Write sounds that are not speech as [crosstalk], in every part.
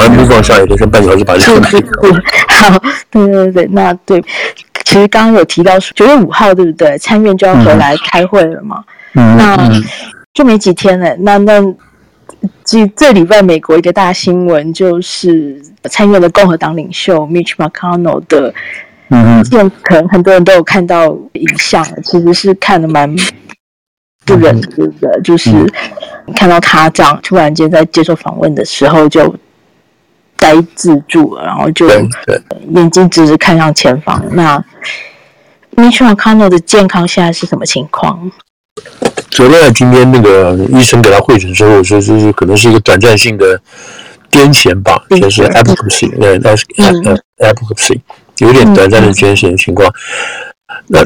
赶快播放下一个，剩半小时把这个。[laughs] 好，对对对，那对，其实刚刚有提到说九月五号对不对？参院就要回来开会了嘛？嗯，那就没几天了。那那这这礼拜美国一个大新闻就是参院的共和党领袖 Mitch McConnell 的，嗯，可能很多人都有看到影像，其实是看的蛮不忍的，嗯、就是看到他这样突然间在接受访问的时候就呆滞住了，然后就眼睛直直看向前方。那 Mitch McConnell 的健康现在是什么情况？昨天今天那个医生给他会诊之后说，就是可能是一个短暂性的癫痫吧，就是 epilepsy，呃，apoplexy，有点短暂的癫痫情况。那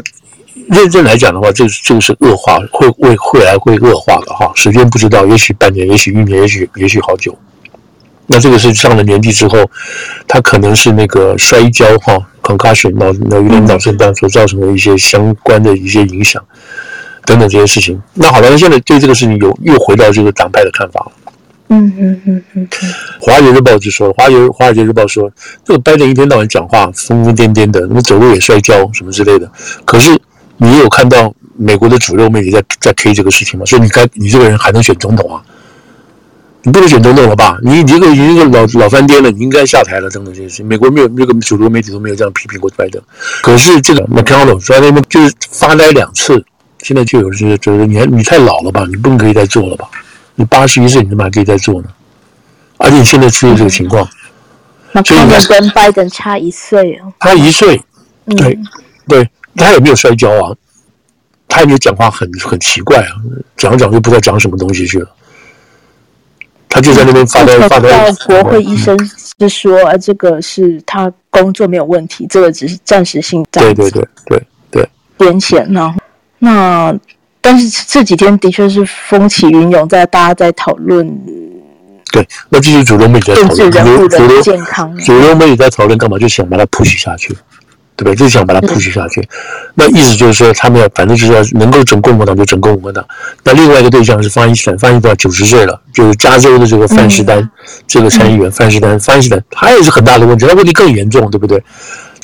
认真来讲的话，这这个是恶化，会会会来会恶化的哈。时间不知道，也许半年，也许一年，也许也许好久。那这个是上了年纪之后，他可能是那个摔跤哈，concussion 脑脑有点脑震荡所造成的一些相关的一些影响等等这些事情。那好了，那现在对这个事情有又回到这个党派的看法了。嗯嗯嗯嗯。华尔街日报就说，华尔街华尔街日报说，这个拜登一天到晚讲话疯疯癫癫的，那么走路也摔跤什么之类的，可是。你有看到美国的主流媒体在在推这个事情吗？说你该你这个人还能选总统啊？你不能选总统了吧？你这个你这个老老翻天了，你应该下台了等等这些事情。美国没有那个主流媒体都没有这样批评过拜登。可是这个 McConnell 在那边就是发呆两次，现在就有人觉得就是你还你太老了吧？你不能可以再做了吧？你八十一岁，你怎么还可以再做呢？而且你现在出现这个情况，那 McConnell 跟拜登差一岁哦，他一岁，对、嗯、对。他有没有摔跤啊？他有没有讲话很很奇怪啊？讲讲又不知道讲什么东西去了。他就在那边发呆发呆。国会医生是说，啊，这个是他工作没有问题，这个只是暂时性。对对对对对。癫痫呢？那但是这几天的确是风起云涌，在大家在讨论。对，那这些主流媒体在讨论政治人物的健康。主流媒体在讨论干嘛？就想把它 push 下去。对不对？就想把它 push 下去，那意思就是说，他们要反正就是要能够整共和党就整共和党。那另外一个对象是巴基斯坦，巴基斯坦九十岁了，就是加州的这个范士丹，嗯、这个参议员范士丹，范士丹他也是很大的问题，他问题更严重，对不对？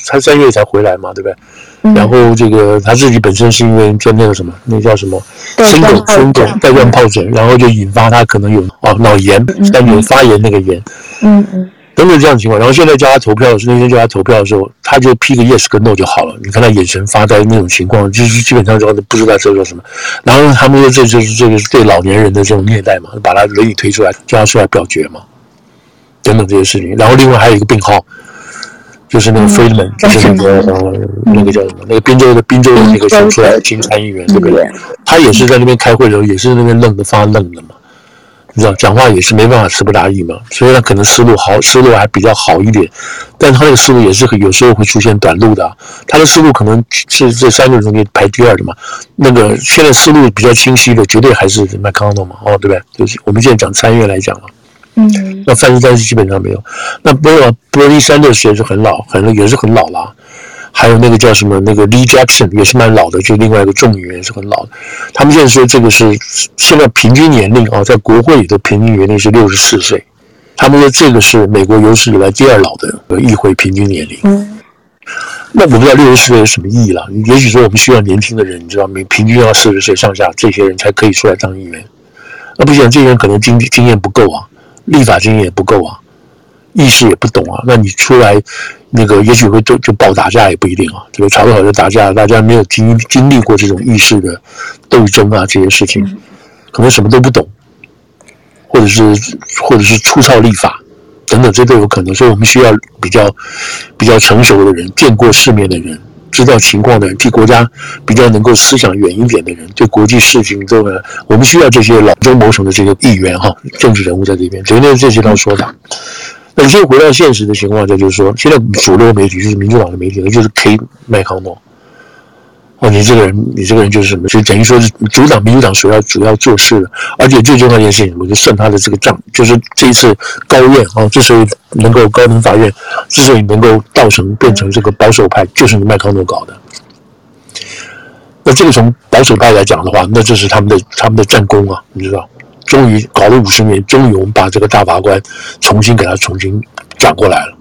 才三月才回来嘛，对不对？嗯、然后这个他自己本身是因为在那个什么，那、叫什么，生痘生痘带状疱疹，然后就引发他可能有哦脑炎，但有发炎那个炎，嗯嗯。等等这样的情况，然后现在叫他投票的时候，那天叫他投票的时候，他就批个 yes 跟 no 就好了。你看他眼神发呆那种情况，就是基本上就不知道这叫什么。然后他们说这就是这个是对老年人的这种虐待嘛，把他轮椅推出来，叫他出来表决嘛，等等这些事情。然后另外还有一个病号，就是那个 Friedman，、嗯、就是那个呃那个叫什么那个滨州的滨州的那个选出来的新参议员，对不对？他也是在那边开会的时候，也是那边愣的发愣的嘛。你知道讲话也是没办法词不达意嘛，所以他可能思路好，思路还比较好一点，但他那个思路也是有时候会出现短路的。他的思路可能是这三个人中间排第二的嘛。那个现在思路比较清晰的，绝对还是麦康诺嘛，哦，对不对？就是我们现在讲参议来讲嘛，嗯，那范士丹是基本上没有。那波尔波利山的也是很老，很也是很老了。还有那个叫什么，那个 Lee Jackson 也是蛮老的，就另外一个众议员也是很老的。他们现在说这个是现在平均年龄啊，在国会里的平均年龄是六十四岁。他们说这个是美国有史以来第二老的议会平均年龄。嗯。那我不知道六十四岁有什么意义了？也许说我们需要年轻的人，你知道吗？平均要四十岁上下，这些人才可以出来当议员。那不行，这些人可能经经验不够啊，立法经验也不够啊。意识也不懂啊，那你出来，那个也许会就就爆打架也不一定啊。这个吵不好就打架，大家没有经经历过这种意识的斗争啊，这些事情，可能什么都不懂，或者是或者是粗糙立法等等，这都有可能。所以我们需要比较比较成熟的人，见过世面的人，知道情况的人，替国家比较能够思想远一点的人，对国际事情都呢，我们需要这些老中谋臣的这个议员哈，政治人物在这边。昨天这些都说的。那你现在回到现实的情况下，就是说，现在主流媒体就是民主党的媒体，那就是 K 麦康诺。哦，你这个人，你这个人就是什么？就等于说是阻挡民主党所要主要做事的。而且最重要一件事情，我就算他的这个账，就是这一次高院啊，之所以能够高等法院之所以能够造成变成这个保守派，就是你麦康诺搞的。那这个从保守派来讲的话，那这是他们的他们的战功啊，你知道？终于搞了五十年，终于我们把这个大法官重新给他重新转过来了，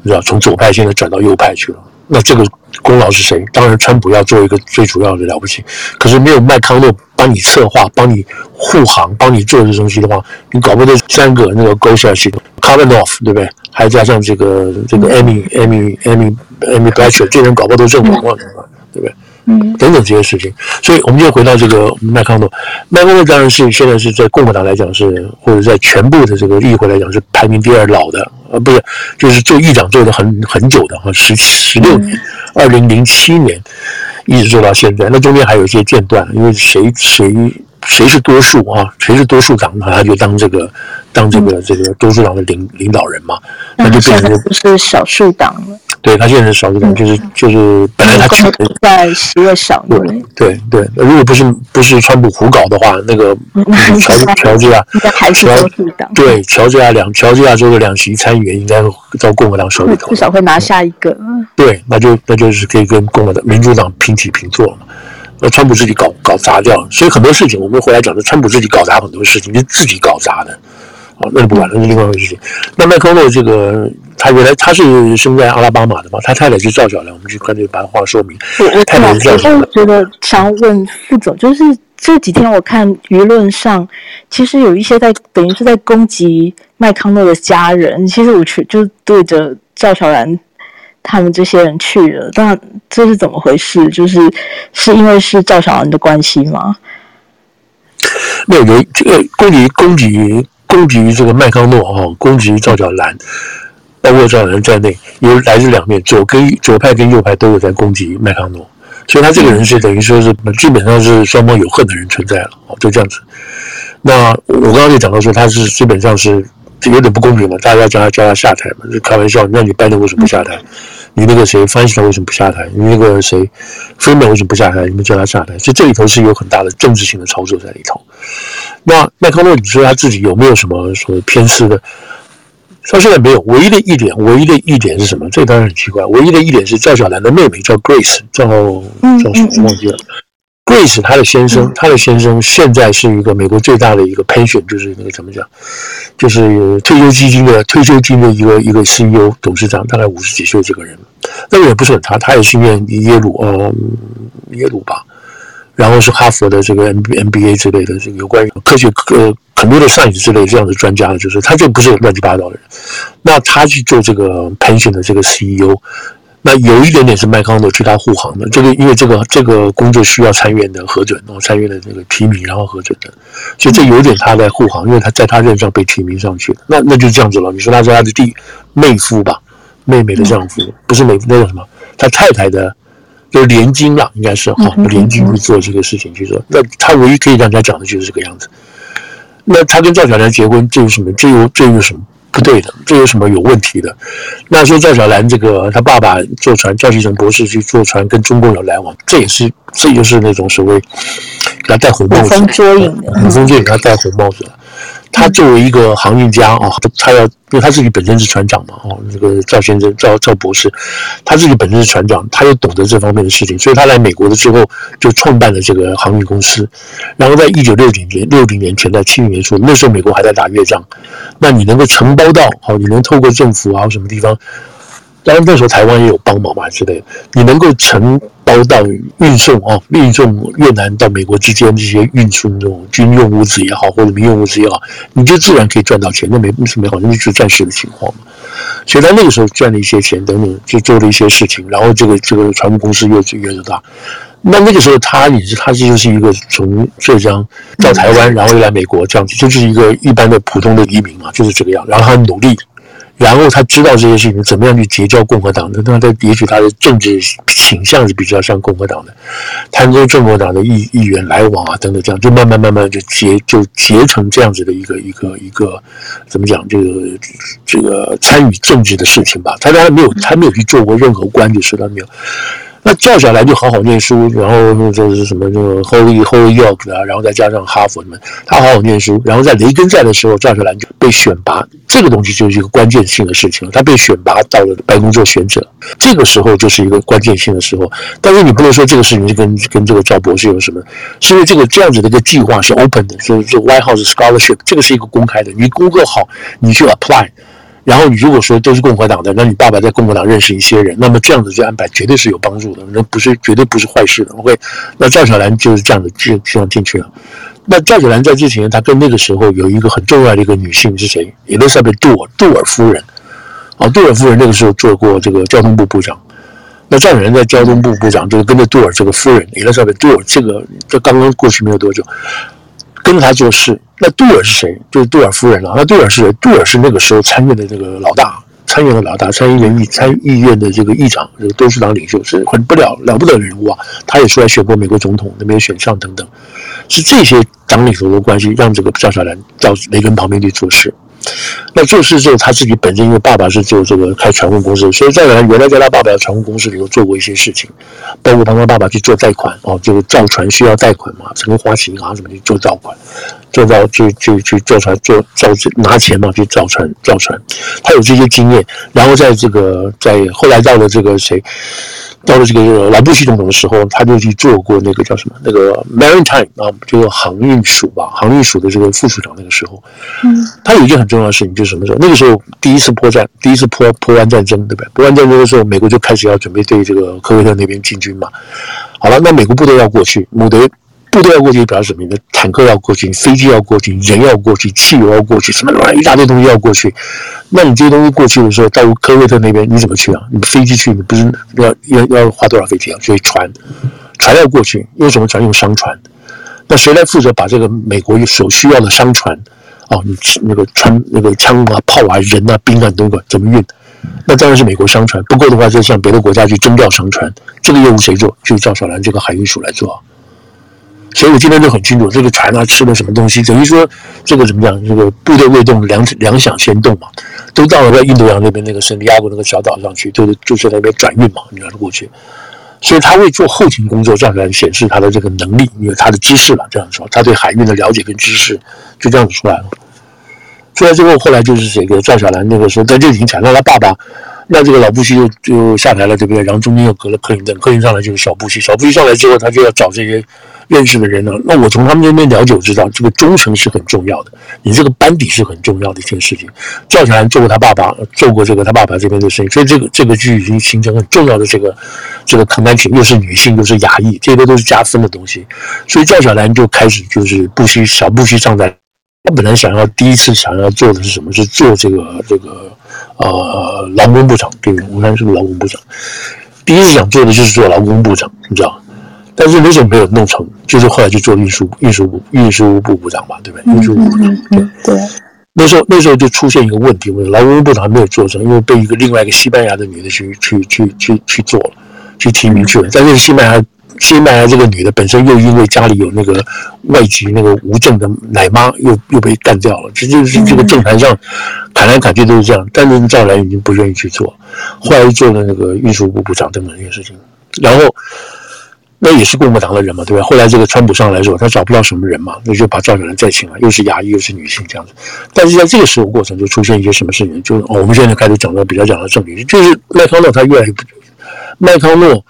你知道，从左派现在转到右派去了。那这个功劳是谁？当然，川普要做一个最主要的了不起。可是没有麦康诺帮你策划、帮你护航、帮你做这东西的话，你搞不得三个那个勾下去，Kavanaugh 对不对？还加上这个这个 Amy Amy Amy Amy Blacher，这人搞不都认同了，对不对？嗯，等等这些事情，所以我们就回到这个麦康诺。麦康诺当然是现在是在共和党来讲是，或者在全部的这个议会来讲是排名第二老的，呃，不是，就是做议长做的很很久的哈，十十六年，二零零七年一直做到现在。那中间还有一些间断，因为谁谁谁是多数啊？谁是多数党，他就当这个当这个这个多数党的领领导人嘛，那就变成不是少数党了。对他现在是少数党，就是就是本来他只在十月少对对对，如果不是不是川普胡搞的话，那个乔乔治亚乔对乔治亚两乔治亚州的两席参议员应该到共和党手里头，至少会拿下一个。对，那就那就是可以跟共和党民主党平起平坐嘛。那川普自己搞搞砸掉，所以很多事情我们回来讲的，川普自己搞砸很多事情，就自己搞砸的。好，那就不管了，那是另外一回事情。那麦康诺这个。他原来他是生在阿拉巴马的嘛，他太太是赵小兰，我们去干脆把话说明。我我太太是赵小兰。我觉得想要问副总，就是这几天我看舆论上，其实有一些在等于是在攻击麦康诺的家人。其实我去就对着赵小兰他们这些人去了，但这是怎么回事？就是是因为是赵小兰的关系吗？没有，有这个攻击攻击攻击于这个麦康诺啊，攻击于赵小兰。包括赵小兰在内，有来自两面，左跟左派跟右派都有在攻击麦康诺，所以他这个人是等于说是基本上是双方有恨的人存在了，哦，就这样子。那我刚刚就讲到说他是基本上是有点不公平嘛，大家叫他叫他下台嘛，就开玩笑，那你拜登为什么不下台？你那个谁范希他为什么不下台？你那个谁菲美为什么不下台？你们叫他下台？所以这里头是有很大的政治性的操作在里头。那麦克洛，你说他自己有没有什么所谓偏私的？到现在没有，唯一的一点，唯一的一点是什么？这当然很奇怪。唯一的一点是赵小兰的妹妹叫 Grace，叫叫什么忘记了。Grace 她的先生，她的先生现在是一个美国最大的一个 pension，就是那个怎么讲，就是退休基金的退休金的一个一个 CEO 董事长，大概五十几岁这个人，那个也不是很差，他也是念耶鲁，呃，耶鲁吧。然后是哈佛的这个 M B M B A 之类的这个有关于科学呃很多的 science 之类这样的专家，就是他就不是乱七八糟的人。那他去做这个 pension 的这个 CEO，那有一点点是麦康诺替他护航的。这个因为这个这个工作需要参院的核准，然后参院的这个提名然后核准的，所以这有点他在护航，因为他在他任上被提名上去的。那那就这样子了。你说他是他的弟妹夫吧，妹妹的丈夫不是妹夫，那叫什么？他太太的。就联金了，应该是哈，联金去做这个事情去做。那他唯一可以让他讲的就是这个样子。那他跟赵小兰结婚，这有什么？这有这有什么不对的？这有什么有问题的？那说赵小兰这个他爸爸坐船，赵启成博士去坐船跟中共有来往，这也是这就是那种所谓给他戴红帽子，捕风捉影的，捕风捉影，给他戴红帽子。他作为一个航运家啊，他要，因为他自己本身是船长嘛，哦，这个赵先生赵赵博士，他自己本身是船长，他也懂得这方面的事情，所以他来美国的时候就创办了这个航运公司。然后在一九六零年六零年前，在七零年初，那时候美国还在打越战，那你能够承包到，好，你能透过政府啊什么地方。当然那时候台湾也有帮忙嘛之类的，你能够承包到运送啊，运送越南到美国之间这些运输这种军用物资也好，或者民用物资也好，你就自然可以赚到钱。那没什么好，那就是暂时的情况嘛。所以他那个时候赚了一些钱等等，就做了一些事情，然后这个这个船务公司越做越大。那那个时候他也是他就是一个从浙江到台湾，然后又来美国这样子，就是一个一般的普通的移民嘛，就是这个样。然后他努力。然后他知道这些事情怎么样去结交共和党的，那他也许他的政治倾向是比较像共和党的，他跟共和党的议议员来往啊等等，这样就慢慢慢慢就结就结成这样子的一个一个一个怎么讲这个这个参与政治的事情吧。他当然没有他没有去做过任何官，就是他没有。那赵小兰就好好念书，然后就是什么那个 Holy Holy York 啊，然后再加上哈佛什么，他好好念书，然后在雷根在的时候，赵小兰就被选拔，这个东西就是一个关键性的事情，他被选拔到了白宫做选者，这个时候就是一个关键性的时候。但是你不能说这个事情是跟跟这个赵博士有什么，是因为这个这样子的一个计划是 open 的，所以这 White House Scholarship 这个是一个公开的，你功课好，你去 apply。然后你如果说都是共和党的，那你爸爸在共和党认识一些人，那么这样子去安排绝对是有帮助的，那不是绝对不是坏事的。OK，那赵小兰就是这样的这这样进去了。那赵小兰在之前，她跟那个时候有一个很重要的一个女性是谁伊丽莎白杜尔杜尔夫人。啊，杜尔夫人那个时候做过这个交通部部长。那赵小兰在交通部部长，就是跟着杜尔这个夫人伊丽莎白杜尔这个这刚刚过去没有多久。跟着他就是，那杜尔是谁？就是杜尔夫人了、那杜尔是谁？杜尔是那个时候参院的这个老大，参院的老大，参议院议参议院的这个议长，这个多数党领袖，是很不了了不得的人物啊。他也出来选过美国总统，没有选上等等，是这些党领头的关系让这个赵小兰到雷根旁边去做事。那做事之后，他自己本身因为爸爸是做这个开船务公司，所以赵小兰原来在他爸爸的船务公司里头做过一些事情，包括帮他爸爸去做贷款哦，就是造船需要贷款嘛，成个花旗银行什么去做造款，做造去去去造船做造拿钱嘛去造船造船，他有这些经验，然后在这个在后来到了这个谁。到了这个老布希总统的时候，他就去做过那个叫什么那个 Maritime 啊，就是航运署吧，航运署的这个副署长。那个时候，嗯，他有一件很重要的事情，就是什么时候？那个时候第一次波战，第一次波波湾战争，对不对？波湾战争的时候，美国就开始要准备对这个科威特那边进军嘛。好了，那美国部队要过去，母德。部队要过去，表示什么的？坦克要过去，飞机要过去，人要过去，汽油要过去，什么乱一大堆东西要过去。那你这些东西过去的时候，到科威特那边你怎么去啊？你飞机去，你不是要要要花多少飞机啊？所以船，船要过去，用什么船？用商船。那谁来负责把这个美国所需要的商船啊？那个船、那个枪啊、炮啊、人啊、兵啊等等怎么运？那当然是美国商船。不够的话，就向别的国家去征调商船。这个业务谁做？就赵小兰这个海运署来做。所以我今天就很清楚，这个船啊吃了什么东西，等于说这个怎么讲？这个部队未动，粮粮饷先动嘛，都到了在印度洋那边那个圣地亚哥那个小岛上去，就是就是那边转运嘛，你知道过去。所以他会做后勤工作，这样来显示他的这个能力，因为他的知识了。这样说，他对海运的了解跟知识就这样子出来了。出来之后，后来就是这个赵小兰那个时候在这已经产生他爸爸。那这个老布希就就下台了，对不对？然后中间又隔了克林顿，克林上来就是小布希，小布希上来之后，他就要找这些认识的人了。那我从他们那边了解，我知道这个忠诚是很重要的，你这个班底是很重要的一件事情。赵小兰做过他爸爸，做过这个他爸爸这边的事情，所以这个这个剧已经形成很重要的这个这个抗争群又是女性又是亚裔，这些都是加分的东西。所以赵小兰就开始就是布希小布希上台，他本来想要第一次想要做的是什么？是做这个这个。呃，劳工部长，对，我看是个劳工部长。第一次想做的就是做劳工部长，你知道？但是为什么没有弄成，就是后来就做运输运输部运输部部长嘛，对不对？运输部部长，对对。那时候那时候就出现一个问题，劳工部长还没有做成，因为被一个另外一个西班牙的女的去去去去去做了，去提名去了，但是西班牙。西班牙这个女的本身又因为家里有那个外籍那个无证的奶妈，又又被干掉了。这就是这个政坛上砍来砍去都是这样。但是赵兰已经不愿意去做，后来做了那个运输部部长等等这些事情。然后那也是共和党的人嘛，对吧？后来这个川普上来的时候，他找不到什么人嘛，那就把赵小兰再请来，又是亚裔又是女性这样子。但是在这个时候过程就出现一些什么事情？就、哦、我们现在开始讲到比较讲到正题，就是麦康诺他越来越不麦康诺。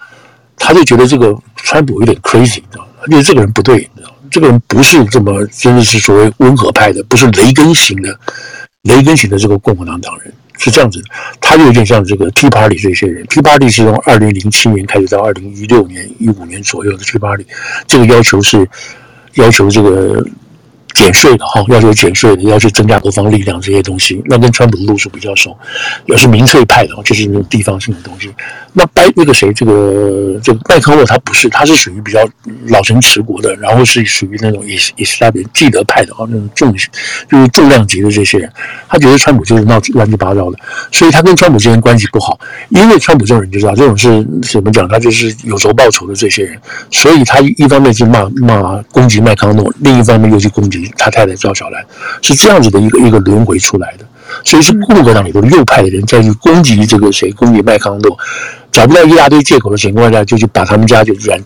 他就觉得这个川普有点 crazy，知道吗？他觉得这个人不对，知道吗？这个人不是这么真的是所谓温和派的，不是雷根型的，雷根型的这个共和党党人是这样子的。他就有点像这个 Tea Party 这些人，Tea Party 是从二零零七年开始到二零一六年、一五年左右的 Tea Party，这个要求是要求这个。减税的哈，要求减税的，要求增加国防力量这些东西，那跟川普的路数比较熟。要是民粹派的，就是那种地方性的东西。那拜那个谁，这个这个麦康诺他不是，他是属于比较老成持国的，然后是属于那种也是也是那边既得派的啊，那种重就是重量级的这些人。他觉得川普就是闹乱七八糟的，所以他跟川普之间关系不好。因为川普这种人就知道，这种是怎么讲，他就是有仇报仇的这些人，所以他一方面去骂骂攻击麦康诺，另一方面又去攻击。他太太赵小兰是这样子的一个一个轮回出来的，所以是共和党里头右派的人在去攻击这个谁，攻击麦康诺，找不到一大堆借口的情况下，就去把他们家就染，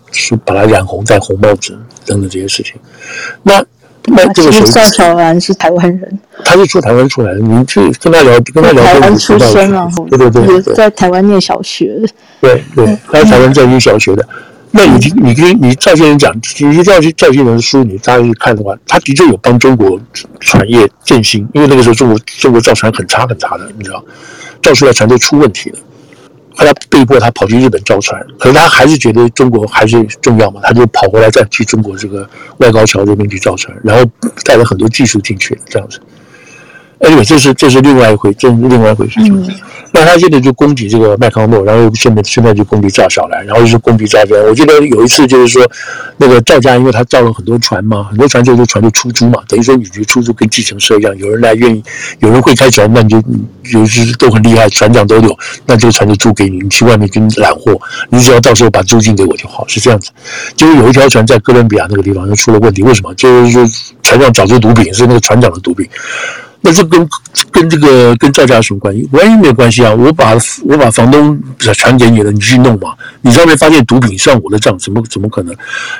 把它染红，戴红帽子等等这些事情。那那这个谁，赵小兰是台湾人，他是从台湾出来的。你去跟他聊，跟他聊，台湾出生啊，对对对，在台湾念小学。对对，他在台湾在念小学的。那你听，你跟你赵先生讲，其实赵先赵先生的书，你大家去看的话，他的确有帮中国船业振兴，因为那个时候中国中国造船很差很差的，你知道，造出来船都出问题了。后来被迫他跑去日本造船，可是他还是觉得中国还是重要嘛，他就跑回来再去中国这个外高桥这边去造船，然后带了很多技术进去，这样子。Anyway，这是这是另外一回，这是另外一回事情。嗯、那他现在就攻击这个麦康诺，然后现在现在就攻击赵小兰，然后就是攻击赵家。我记得有一次就是说，那个赵家因为他造了很多船嘛，很多船就船就出租嘛，等于说你就出租跟计程车一样，有人来愿意，有人会开船，那你就有些都很厉害，船长都有，那这个船就租给你，你去外面跟揽货，你只要到时候把租金给我就好，是这样子。结果有一条船在哥伦比亚那个地方就出了问题，为什么？就是说船上找出毒品，是那个船长的毒品。那这跟跟这个跟赵家有什么关系？完全没有关系啊！我把我把房东传给你了，你去弄嘛。你上面发现毒品算我的账，怎么怎么可能？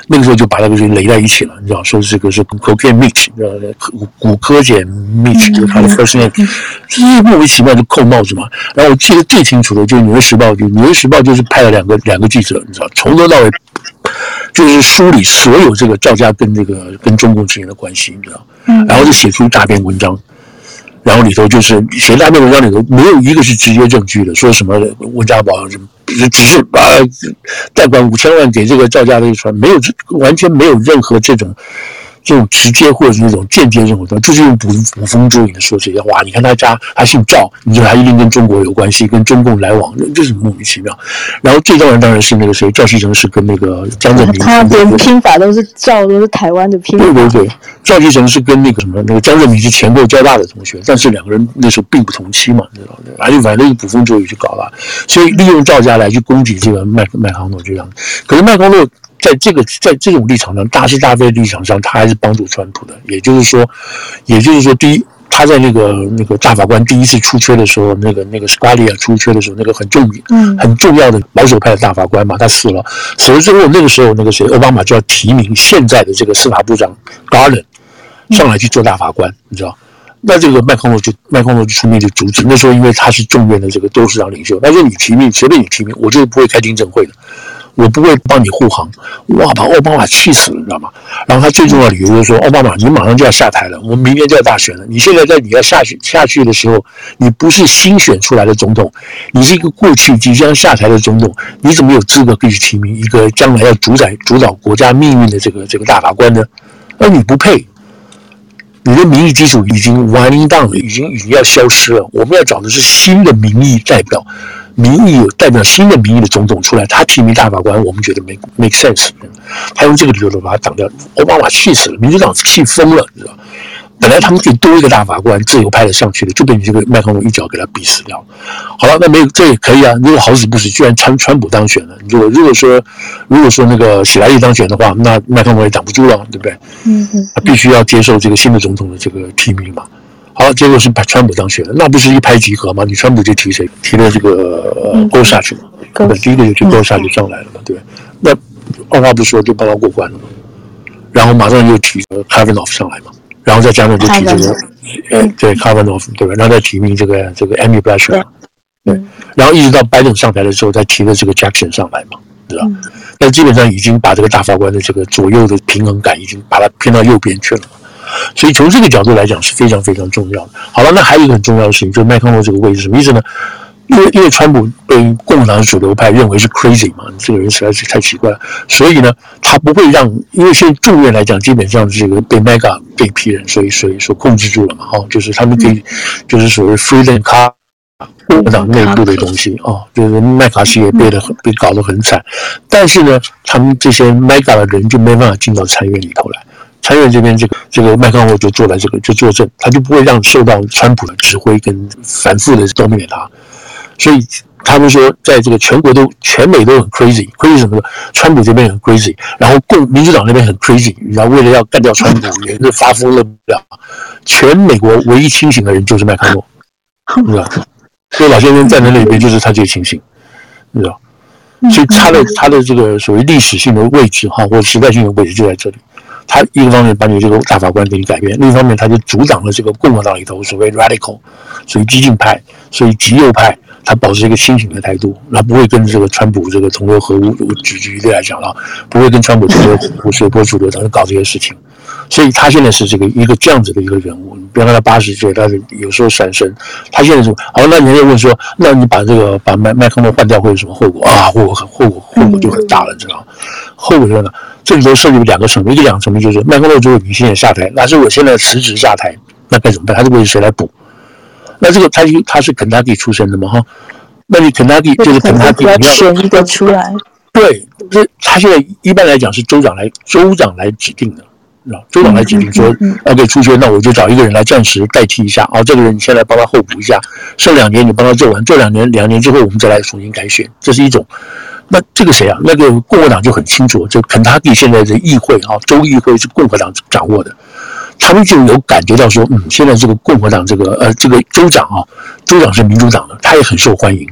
那个时候就把那个人垒在一起了，你知道？说这个是 cocaine mix，骨骨科碱 mix，就是他的 first name，就是莫名其妙就扣帽子嘛。然后我记得最清楚的就是《纽约时报》，就《纽约时报》就是派了两个两个记者，你知道，从头到尾就是梳理所有这个赵家跟这个跟中共之间的关系，你知道？然后就写出一大篇文章。然后里头就是写大篇文章里头没有一个是直接证据的，说什么温家宝什么，只是把贷款五千万给这个赵家的一船，没有完全没有任何这种。这种直接或者是那种间接这种的，就是用捕捕风捉影的说这些话。你看他家他姓赵，你觉得他一定跟中国有关系，跟中共来往，这是莫名其妙。然后最重要当然是那个谁，赵锡成是跟那个江泽民，他连拼法都是赵，都是台湾的拼法。对对对，赵锡成是跟那个什么那个江泽民是前后交大的同学，但是两个人那时候并不同期嘛，知道吗？而且反正捕风捉影去搞了，所以利用赵家来去攻击这个麦麦康诺这样。可是麦康诺。在这个在这种立场上，大是大非的立场上，他还是帮助川普的。也就是说，也就是说，第一，他在那个那个大法官第一次出缺的时候，那个那个斯卡利亚出缺的时候，那个很重嗯很重要的保守派的大法官嘛，他死了。死了之后，那个时候那个谁，奥巴马就要提名现在的这个司法部长 Garland 上来去做大法官，你知道？那这个麦康诺就麦康诺就出面就阻止。那时候因为他是众院的这个多数党领袖，他说你提名随便你提名，我就不会开听证会的。我不会帮你护航，哇，把奥巴马气死了，你知道吗？然后他最重要的理由就是说，奥巴马，你马上就要下台了，我们明年就要大选了。你现在在你要下去下去的时候，你不是新选出来的总统，你是一个过去即将下台的总统，你怎么有资格可以提名一个将来要主宰主导国家命运的这个这个大法官呢？而你不配，你的民意基础已经 winding down 了，已经已经要消失了。我们要找的是新的民意代表。民意有代表新的民意的总统出来，他提名大法官，我们觉得 make make sense。他用这个理由把他挡掉，奥巴马气死了，民主党气疯了，你知道？本来他们可以多一个大法官，自由派的上去的，就被你这个麦康诺一脚给他逼死掉。好了，那没有这也可以啊。如果好死不死，居然川川普当选了，如果如果说如果说那个喜来利当选的话，那麦康诺也挡不住了，对不对？嗯嗯，他必须要接受这个新的总统的这个提名嘛。好，结果是把川普当选了，那不是一拍即合吗？你川普就提谁？提了这个 Gorsuch 嘛，那第一个就去 Gorsuch 就上来了嘛，对。那二话不说就帮他过关了嘛，然后马上又提 Kavanaugh 上来嘛，然后再加上就提这个，呃，对 Kavanaugh 对吧？然后再提名这个这个 Amy Klobuchar 对，然后一直到拜登上台的时候，再提了这个 Jackson 上来嘛，对吧？那基本上已经把这个大法官的这个左右的平衡感已经把它偏到右边去了。所以从这个角度来讲是非常非常重要的。好了，那还有一个很重要的事情，就是麦康诺这个位置什么意思呢？因为因为川普被共和党主流派认为是 crazy 嘛，这个人实在是太奇怪了，所以呢，他不会让，因为现在众院来讲，基本上是这个被 mega 这一批人所以所以所控制住了嘛，哦，就是他们可以，就是所谓 freedom card 共和党内部的东西哦，就是麦卡锡也被得很被搞得很惨，但是呢，他们这些 MAGA 的人就没办法进到参院里头来。参院这边，这个这个麦康诺就坐在这个就坐镇，他就不会让受到川普的指挥跟反复的 dominate 他，所以他们说，在这个全国都全美都很 crazy，crazy 什么的，川普这边很 crazy，然后共民主党那边很 crazy，然后为了要干掉川普，也是发疯了不了。全美国唯一清醒的人就是麦康诺，你知道，所以老先生站在那边就是他最清醒，你知道。所以他的他的这个所谓历史性的位置哈，或者时代性的位置就在这里。他一个方面把你这个大法官给你改变，另一方面他就阻挡了这个共和党里头所谓 radical，属于激进派，所以极右派，他保持一个清醒的态度，那不会跟这个川普这个同流合污。我举举例来讲了，不会跟川普同流合污，随波逐流，等着搞这些事情。所以他现在是这个一个这样子的一个人物。比方说他八十岁，他是有时候闪神。他现在是好，那人家问说，那你把这个把麦麦康诺换掉会有什么后果啊？后果很后果后果就很大了，你知道吗？后果在哪？这里头涉及两个层面，一个两个层面就是麦康诺如果你现在下台，那是我现在辞职下台，那该怎么办？他这个谁来补？那这个他他是肯塔基出身的嘛哈？那你肯塔基就是肯塔基，你要选一个出来。对，这他现在一般来讲是州长来州长来指定的，啊，州长来指定说，OK 出缺，那我就找一个人来暂时代替一下啊，这个人你先来帮他候补一下，剩两年你帮他做完，做两年两年之后我们再来重新改选，这是一种。那这个谁啊？那个共和党就很清楚，就肯塔基现在的议会啊，州议会是共和党掌握的，他们就有感觉到说，嗯，现在这个共和党这个呃这个州长啊，州长是民主党的，他也很受欢迎。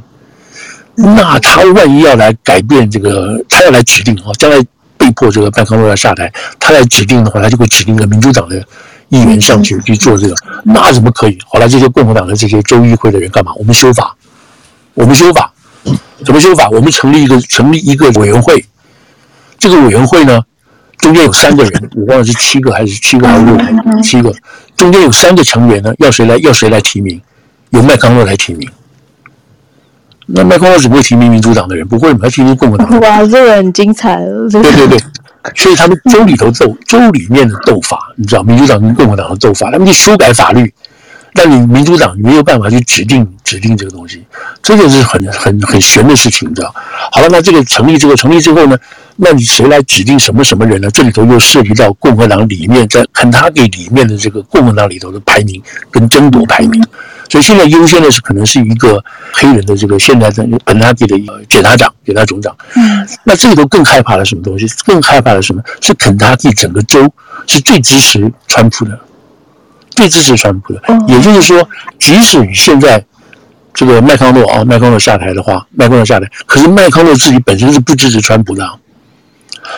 那他万一要来改变这个，他要来指定啊，将来被迫这个麦康诺要下台，他来指定的话，他就会指定一个民主党的议员上去去做这个，那怎么可以？后来这些共和党的这些州议会的人干嘛？我们修法，我们修法。怎么修法？我们成立一个成立一个委员会，这个委员会呢，中间有三个人，我忘了是七个还是七个还是六个？七个，中间有三个成员呢，要谁来？要谁来提名？由麦康诺来提名。那麦康诺只不会提名民主党的人，不会，他提名共和党。哇，这个很精彩了。对对对，[laughs] 所以他们州里头斗州里面的斗法，你知道，民主党跟共和党的斗法，他们就修改法律。但你民主党没有办法去指定指定这个东西，这就是很很很悬的事情，你知道？好了，那这个成立之后成立之后呢，那你谁来指定什么什么人呢？这里头又涉及到共和党里面在肯塔基里面的这个共和党里头的排名跟争夺排名，所以现在优先的是可能是一个黑人的这个现在的肯塔基的一个检察长、检察总长。嗯，那这里头更害怕的什么东西？更害怕的什么？是肯塔基整个州是最支持川普的。最支持川普的，也就是说，即使你现在这个麦康诺啊，麦康诺下台的话，麦康诺下台，可是麦康诺自己本身是不支持川普的，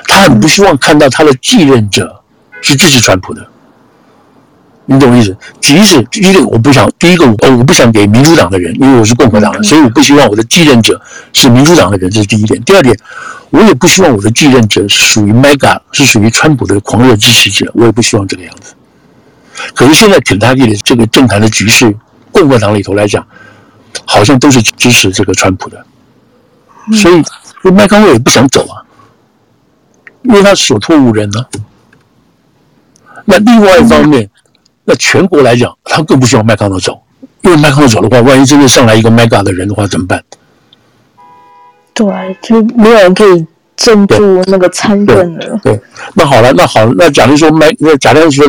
他很不希望看到他的继任者是支持川普的，你懂我意思？即使第一个我不想，第一个我我不想给民主党的人，因为我是共和党的，所以我不希望我的继任者是民主党的人，这是第一点。第二点，我也不希望我的继任者是属于 mega，是属于川普的狂热支持者，我也不希望这个样子。可是现在肯塔基的这个政坛的局势，共和党里头来讲，好像都是支持这个川普的，所以麦康诺也不想走啊，因为他所托无人呢、啊。那另外一方面，那全国来讲，他更不希望麦康诺走，因为麦康诺走的话，万一真的上来一个 MAGA 的人的话，怎么办？对，就没有人可以镇住那个参政了。对，那好了，那好，那假如说麦，那假如说。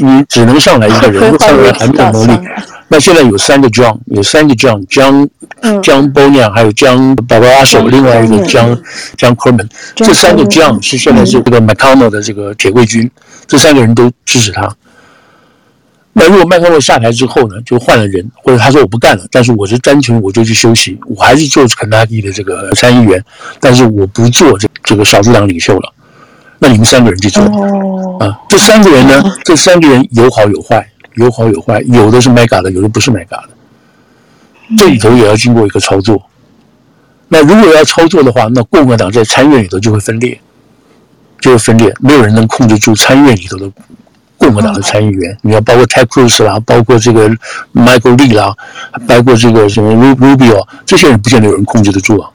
你只能上来一个人，如果上来还没有能力。那现在有三个 John，有三个 John，John John Boehner，还有 John Barrasso，另外一个 John John Corman，这三个 John 是现在是这个 McConnell 的这个铁卫军，这三个人都支持他。那如果麦克诺下台之后呢，就换了人，或者他说我不干了，但是我是单纯我就去休息，我还是做肯塔基的这个参议员，但是我不做这这个少数党领袖了。那你们三个人去做啊？这三个人呢？这三个人有好有坏，有好有坏，有的是 mega 的，有的不是 mega 的。这里头也要经过一个操作。那如果要操作的话，那共和党在参院里头就会分裂，就会分裂，没有人能控制住参院里头的共和党的参议员。你要包括 Ted Cruz 啦，包括这个 Michael Lee 啦，包括这个什么 Rubio，这些人不见得有人控制得住啊。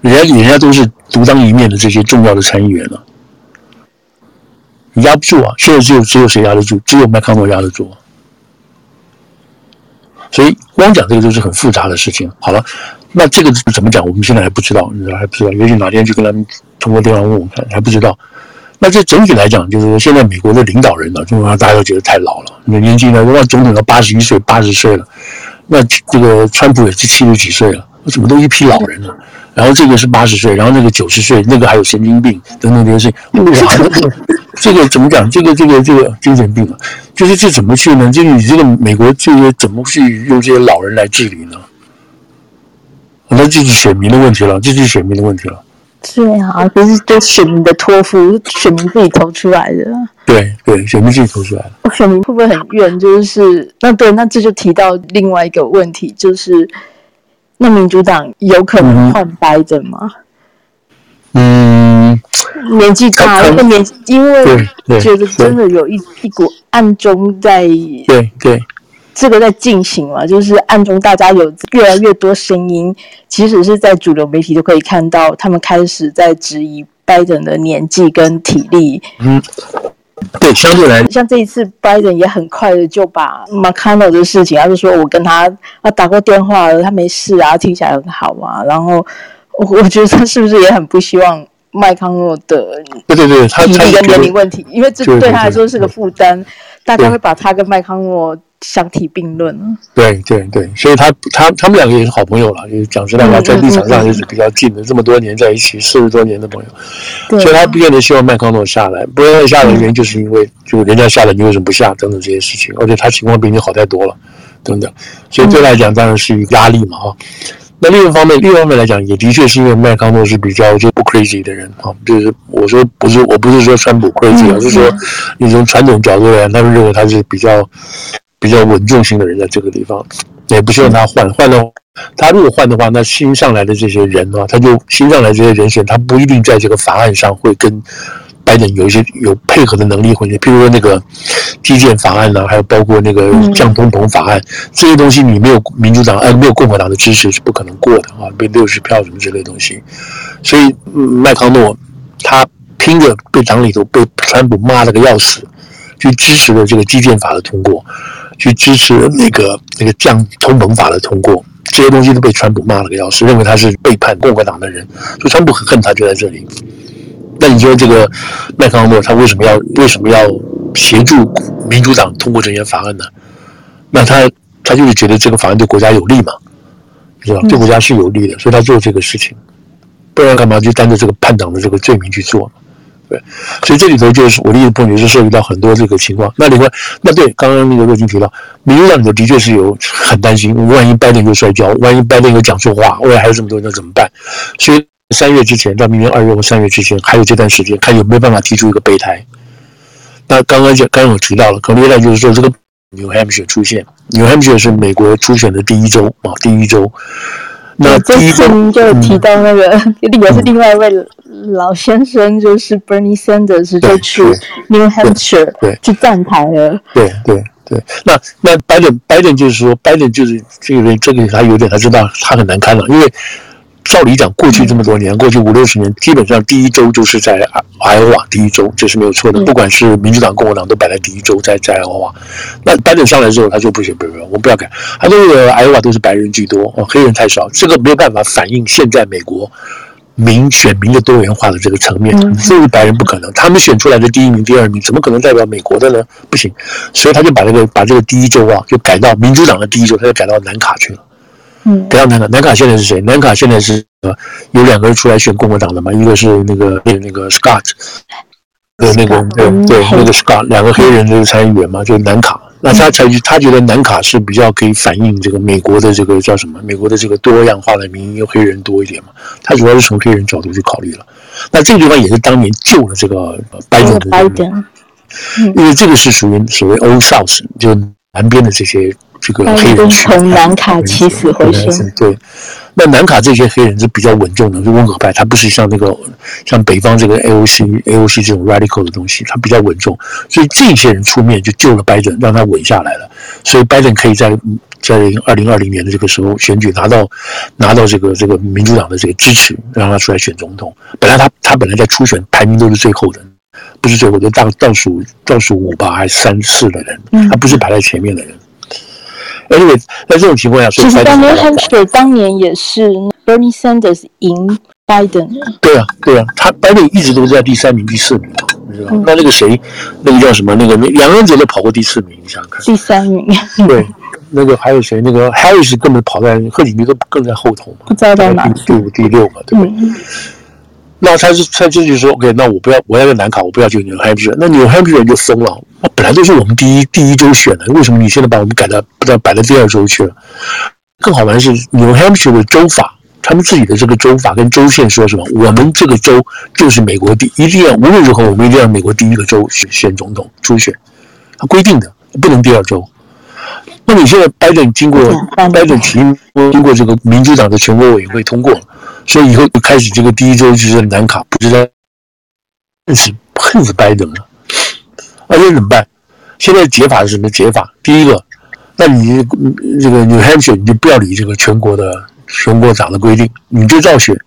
人家人家都是独当一面的这些重要的参议员了。你压不住啊！现在只有只有谁压得住？只有麦康诺压得住。所以光讲这个就是很复杂的事情。好了，那这个怎么讲？我们现在还不知道，还不知道。也许哪天去跟他们通过电话问问看，还不知道。那这整体来讲，就是现在美国的领导人呢，就让大家都觉得太老了。那年纪呢，让总统到八十一岁、八十岁了。那这个川普也是七十几岁了，怎么都一批老人了？然后这个是八十岁，然后那个九十岁，那个还有神经病等等这些事情。哇，这个这个怎么讲？这个这个这个精神病啊，就是这怎么去呢？就是你这个美国这个怎么去用这些老人来治理呢？那那这是选民的问题了，这就是选民的问题了。对啊，就是对选民的托付，选民自己投出来的。对对，选民自己投出来的。选民会不会很怨？就是那对，那这就提到另外一个问题，就是那民主党有可能换拜登吗？嗯，年纪大，那个年因为觉得真的有一一股暗中在对对。这个在进行嘛，就是暗中大家有越来越多声音，其实是在主流媒体都可以看到，他们开始在质疑拜登的年纪跟体力。嗯，对，相对来，像这一次拜登也很快的就把 McConnell 的事情，他就说我跟他啊打过电话了，他没事啊，听起来很好嘛。然后我我觉得他是不是也很不希望麦康诺的 [laughs] 对对对，他体力跟年龄问题，因为这对他来说是个负担，大家会把他跟麦康诺。相提并论，对对对，所以他他他们两个也是好朋友了，就是讲实在话，在立场上也是比较近的，这么多年在一起，四十多年的朋友，所以他不见得希望麦康诺下来，不愿意下来的原因就是因为就人家下来，你为什么不下等等这些事情，而且他情况比你好太多了，等等，所以对他来讲当然是一个压力嘛哈。那另一方面，另一方面来讲，也的确是因为麦康诺是比较就不 crazy 的人啊，就是我说不是我不是说川普 crazy，而是说你从传统角度来讲，他们认为他是比较。比较稳重型的人在这个地方，也不希望他换。换了他如果换的话，那新上来的这些人啊，他就新上来这些人选，他不一定在这个法案上会跟拜登有一些有配合的能力，或者譬如说那个基建法案呢、啊，还有包括那个降通膨法案这些东西，你没有民主党呃没有共和党的支持是不可能过的啊，被六十票什么之类的东西。所以麦康诺他拼着被党里头被川普骂了个要死，去支持了这个基建法的通过。去支持那个那个降通膨法的通过，这些东西都被川普骂了个要死，认为他是背叛共和党的人，所以川普很恨他就在这里。那你说这个麦康诺他为什么要为什么要协助民主党通过这些法案呢？那他他就是觉得这个法案对国家有利嘛，是吧？对国家是有利的，所以他做这个事情，不然干嘛就担着这个叛党的这个罪名去做？对，所以这里头就是我的意思，碰就是涉及到很多这个情况。那另外，那对刚刚那个若金提到，民主党里头的确是有很担心，万一拜登又摔跤，万一拜登又讲错话，未来还有这么多人，那怎么办？所以三月之前到明年二月或三月之前，还有这段时间，看有没有办法提出一个备胎。那刚刚就刚刚我提到了，可能未来就是说这个 New Hampshire 出现，New Hampshire 是美国初选的第一周啊，第一周。那这次您就提到那个，另外、嗯、是另外一位老先生，就是 Bernie Sanders 就去 New Hampshire 去站台了。对对对，那那拜登拜登就是说，拜登就是这个人，这个还有点他知道他很难堪了，因为。照理讲，过去这么多年，过去五六十年，基本上第一周就是在爱奥瓦第一周，这是没有错的。不管是民主党、共和党，都摆在第一周，在在爱奥瓦。那拜登上来之后，他说不行，不行，我们不要改。他说这个爱奥瓦都是白人居多，哦，黑人太少，这个没有办法反映现在美国民选民的多元化的这个层面。所以白人不可能，他们选出来的第一名、第二名，怎么可能代表美国的呢？不行，所以他就把这个把这个第一周啊，就改到民主党的第一周，他就改到南卡去了。嗯，不要南卡，南卡现在是谁？南卡现在是呃，有两个人出来选共和党的嘛，一个是那个那那个 Scott，呃，那个对对，那个 Scott，两个黑人这个参议员嘛，就是南卡。那他才他觉得南卡是比较可以反映这个美国的这个叫什么？美国的这个多样化的民意，因为黑人多一点嘛。他主要是从黑人角度去考虑了。那这个地方也是当年救了这个拜登的，拜登，因为这个是属于所谓 Old South，就南边的这些。这个黑人从南卡起死回生，对，那南卡这些黑人是比较稳重的，是温和派，他不是像那个像北方这个 AOC AOC 这种 radical 的东西，他比较稳重，所以这些人出面就救了拜登，让他稳下来了，所以拜登可以在在二零二零年的这个时候选举拿到拿到这个这个民主党的这个支持，让他出来选总统。本来他他本来在初选排名都是最后的，不是最后的倒倒数倒数五吧还是三四的人，他不是排在前面的人。Anyway，在这种情况下，其实 New Hampshire 当年也是 Bernie Sanders 赢拜登。对啊，对啊，他拜登一直都在第三名、第四名，你知道那那个谁，那个叫什么？那个两个人都跑过第四名，你想想看。第三名。对，那个还有谁？那个 Harris 根本跑在贺锦丽都更在后头嘛，不知道在哪。第五、第六嘛，对不对？嗯那他是他这就说，OK，那我不要，我要在南卡，我不要去 New Hampshire。那 New Hampshire 人就疯了，那本来都是我们第一第一周选的，为什么你现在把我们改到不知道摆到第二周去了？更好玩是 New Hampshire 的州法他们自己的这个州法跟州县说什么？我们这个州就是美国第一定要无论如何，我们一定要美国第一个州选选总统初选，他规定的不能第二周。那你现在拜登经过拜登提经过这个民主党的全国委员会通过，所以以后就开始这个第一周就是南卡，不知道恨死恨死拜登了，而且怎么办？现在解法是什么解法？第一个，那你这个 New Hampshire 你就不要理这个全国的。全国党的规定，你就照选，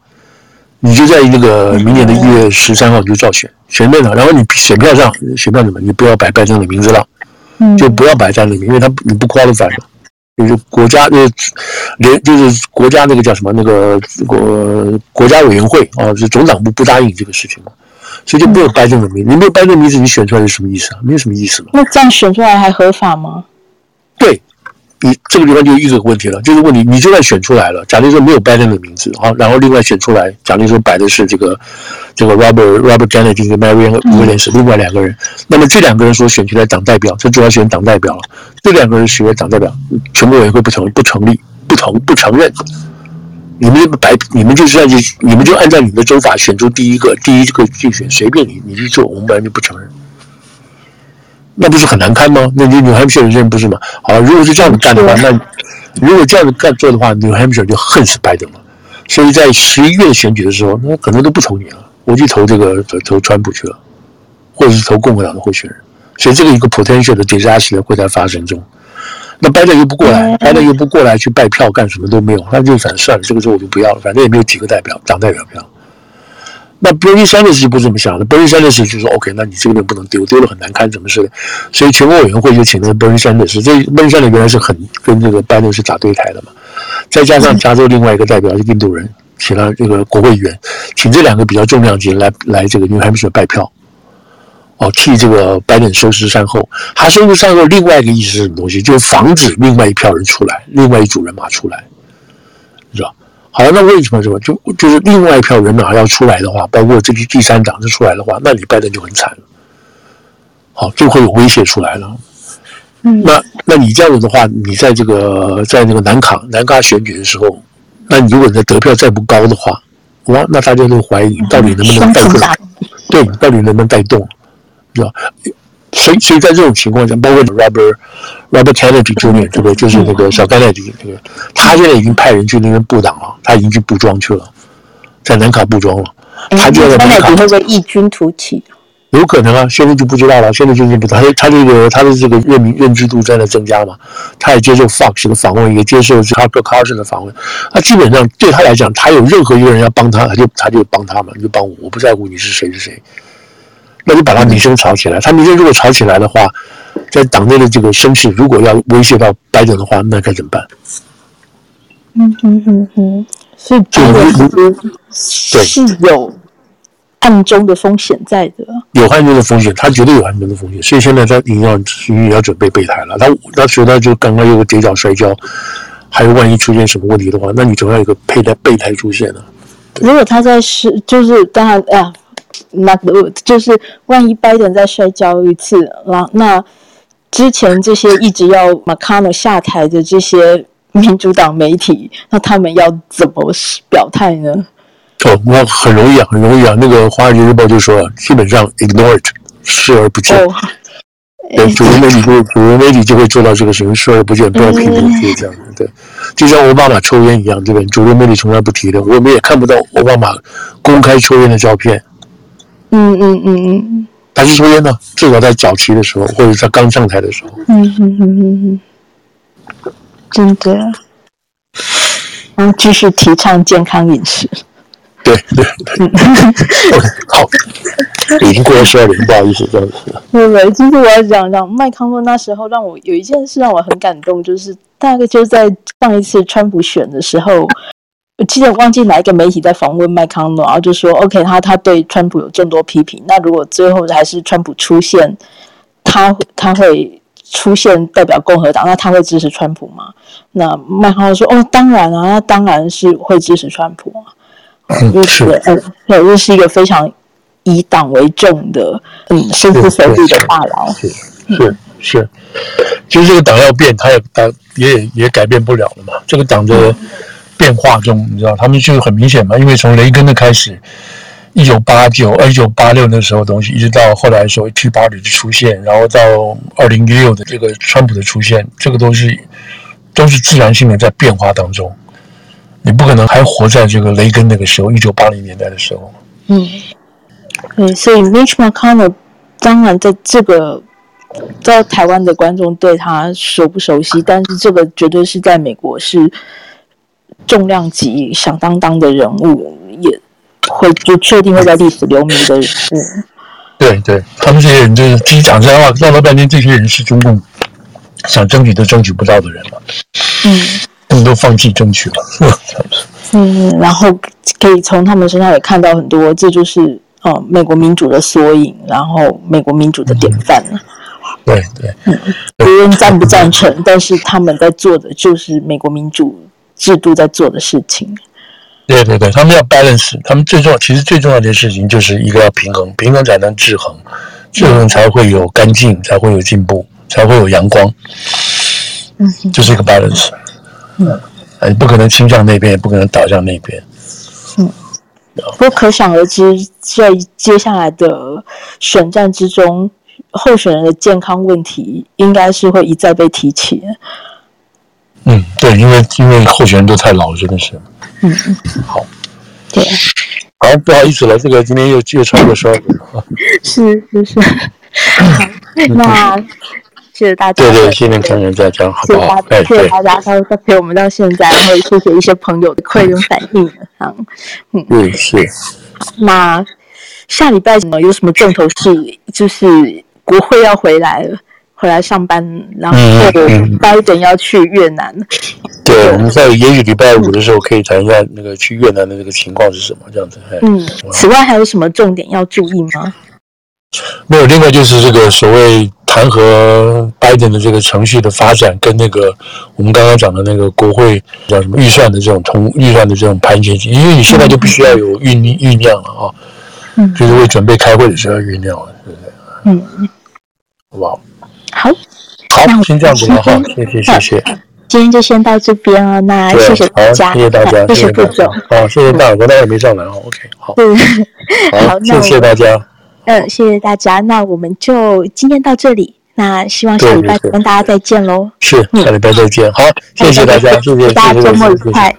你就在那个明年的一月十三号你就照选，选对了，然后你选票上选票里面你不要摆拜登的名字了，就不要摆在那里，因为他你不 qualify 了，就是国家就是连就是国家那个叫什么那个国国家委员会啊，就总长部不答应这个事情嘛，所以就没有拜登的名字，你没有掰这个名字，你选出来是什么意思啊？没有什么意思嘛。那这样选出来还合法吗？你这个地方就一个问题了，就是问你，你就算选出来了，假如说没有拜登的名字，好，然后另外选出来，假如说摆的是这个这个 Robert Robert Kennedy 跟 Marian Williams，另外两个人，那么这两个人所选出来党代表，这主要选党代表了，这两个人选党代表，全国委员会不成不成立，不同不承认，你们白你们就是按你们就按照你们的州法选出第一个第一个竞选，随便你你去做，我们本来就不承认。那不是很难堪吗？那你 New Hampshire 人不是吗？好，如果是这样子干的话，那如果这样子干做的话，New Hampshire 就恨死拜登了。所以在十一月选举的时候，那可能都不投你了，我去投这个投，投川普去了，或者是投共和党的候选人。所以这个一个 potential 的 disaster 会在发生中。那拜登又不过来，拜登又不过来去拜票干什么都没有，那就反算了，这个时候我就不要了，反正也没有几个代表党代表票。那 Bernie Sanders 就不这么想的，Bernie Sanders 就说：“OK，那你这个人不能丢，丢了很难看，怎么似的？”所以全国委员会就请了 Bernie Sanders。这 Bernie Sanders 原来是很跟这个拜登是打对台的嘛，再加上加州另外一个代表是印度人，请了这个国会议员，请这两个比较重量级来来这个 New Hampshire 拜票，哦，替这个拜登收拾善后。他收拾善后，另外一个意思是什么东西？就是防止另外一票人出来，另外一组人马出来？好，那为什么什么就就是另外一票人马要出来的话，包括这批第三党就出来的话，那你拜登就很惨了。好，就会有威胁出来了。嗯，那那你这样子的话，你在这个在那个南卡南卡选举的时候，那你如果你的得票再不高的话，哇，那大家都怀疑你到底能不能带动？对，你到底能不能带动？是吧？所以，所以在这种情况下，包括 Robert Robert Kennedy Jr. 这个就是那个小甘乃迪，这个他现在已经派人去那边布挡了，他已经去布庄去了，在南卡布庄了。他就在南卡。会不会异军突起？有可能啊，现在就不知道了。现在就是不，他他这个他的这个认名认知度在那增加嘛。他也接受 Fox 的访问，也接受 Tucker Carlson 的访问。他基本上对他来讲，他有任何一个人要帮他，他就他就帮他嘛，你就帮我，我不在乎你是谁是谁。那就把他名声炒起来。他名声如果炒起来的话，在党内的这个声势，如果要威胁到拜登的话，那该怎么办？嗯哼哼哼，所以拜登是有暗中的风险在的。有暗中的风险，他绝对有暗中的风险。所以现在他已经要也要准备备胎了。他他说他就刚刚有个跌倒摔跤，还有万一出现什么问题的话，那你总要有个备胎备胎出现了。如果他在是，就是当然啊。那就是万一拜登再摔跤一次，那那之前这些一直要 McConnell 下台的这些民主党媒体，那他们要怎么表态呢？哦，那很容易啊，很容易啊。那个《华尔街日报》就说，基本上 ignore it，视而不见。哦、对，主流媒体就主流媒体就会做到这个事情，视而不见，不要批评，就这样子。对，就像奥巴马抽烟一样，对不对？主流媒体从来不提的，我们也看不到奥巴马公开抽烟的照片。嗯嗯嗯嗯，他是抽烟呢，至少在早期的时候，或者在刚上台的时候。嗯嗯嗯嗯嗯，真的。然后继续提倡健康饮食。对对对。[laughs] OK，好，已经过了十二点，不好意思，这样子。对对，其实我要讲讲麦康诺那时候让我有一件事让我很感动，就是大概就在上一次川普选的时候。我记得忘记哪一个媒体在访问麦康诺，然后就说：“OK，他他对川普有众多批评。那如果最后还是川普出现，他他会出现代表共和党，那他会支持川普吗？”那麦康诺说：“哦，当然啊，那当然是会支持川普啊。嗯”是，嗯，对，这是一个非常以党为重的，嗯，深思熟虑的大佬。是是是，其实这个党要变，他也他也也改变不了了嘛。这个党的。嗯变化中，你知道，他们就很明显嘛，因为从雷根的开始，一九八九、一九八六那时候的东西，一直到后来所谓 Tea Party 的出现，然后到二零一六的这个川普的出现，这个都是都是自然性的在变化当中。你不可能还活在这个雷根那个时候，一九八零年代的时候。嗯，对，所以 Mitch McConnell 当然在这个。在台湾的观众对他熟不熟悉？但是这个绝对是在美国是重量级、响当当的人物，也会就确定会在历史留名的人物。对对，他们这些人就是，其实讲真话，闹了半天，这些人是中共想争取都争取不到的人嘛。嗯，他们都放弃争取了。嗯，然后可以从他们身上也看到很多，这就是哦，美国民主的缩影，然后美国民主的典范。嗯对对，嗯，无论赞不赞成，但是他们在做的就是美国民主制度在做的事情。对对对，他们要 balance，他们最重要，其实最重要的事情就是一个要平衡，平衡才能制衡，制衡才会有干净，才会有进步，才会有阳光。嗯，就是一个 balance。嗯，你不可能倾向那边，也不可能倒向那边。嗯，不过可想而知，在接下来的选战之中。候选人的健康问题应该是会一再被提起。嗯，对，因为因为候选人都太老了，真的是。嗯嗯，好。对。好，不好意思了，这个今天又又超过十二点了。是是是。好，那谢谢大家。对对，谢谢看人家讲，好不好？谢谢大家，他他陪我们到现在，然后谢谢一些朋友的馈跟反应。嗯，嗯，对，是。那下礼拜什么有什么重头戏？就是。国会要回来了，回来上班，然后拜登要去越南。嗯嗯、对，我们在也许礼拜五的时候可以谈一下那个去越南的这个情况是什么，这样子。嗯，此外还有什么重点要注意吗？没有，另外就是这个所谓弹劾拜登的这个程序的发展，跟那个我们刚刚讲的那个国会叫什么预算的这种通预算的这种盘结，因为你现在就必须要有酝酝酝酿了啊，嗯，就是为准备开会的时候要酝酿了，对不对？嗯。好不好？好，好，先这样子了哈，谢谢谢谢。今天就先到这边了，那谢谢大家，谢谢大家，谢谢副总，好，谢谢大哥，大家也没上来哦，OK，[laughs] 好，好，谢谢大家，嗯，谢谢大家，那我们就今天到这里，那希望下礼拜跟大家再见喽，是，下礼拜再见，好，谢谢大家，谢谢大家，周末愉快，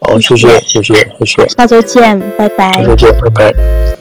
好，谢谢。谢谢谢谢，下周见，拜拜，下周见，拜拜。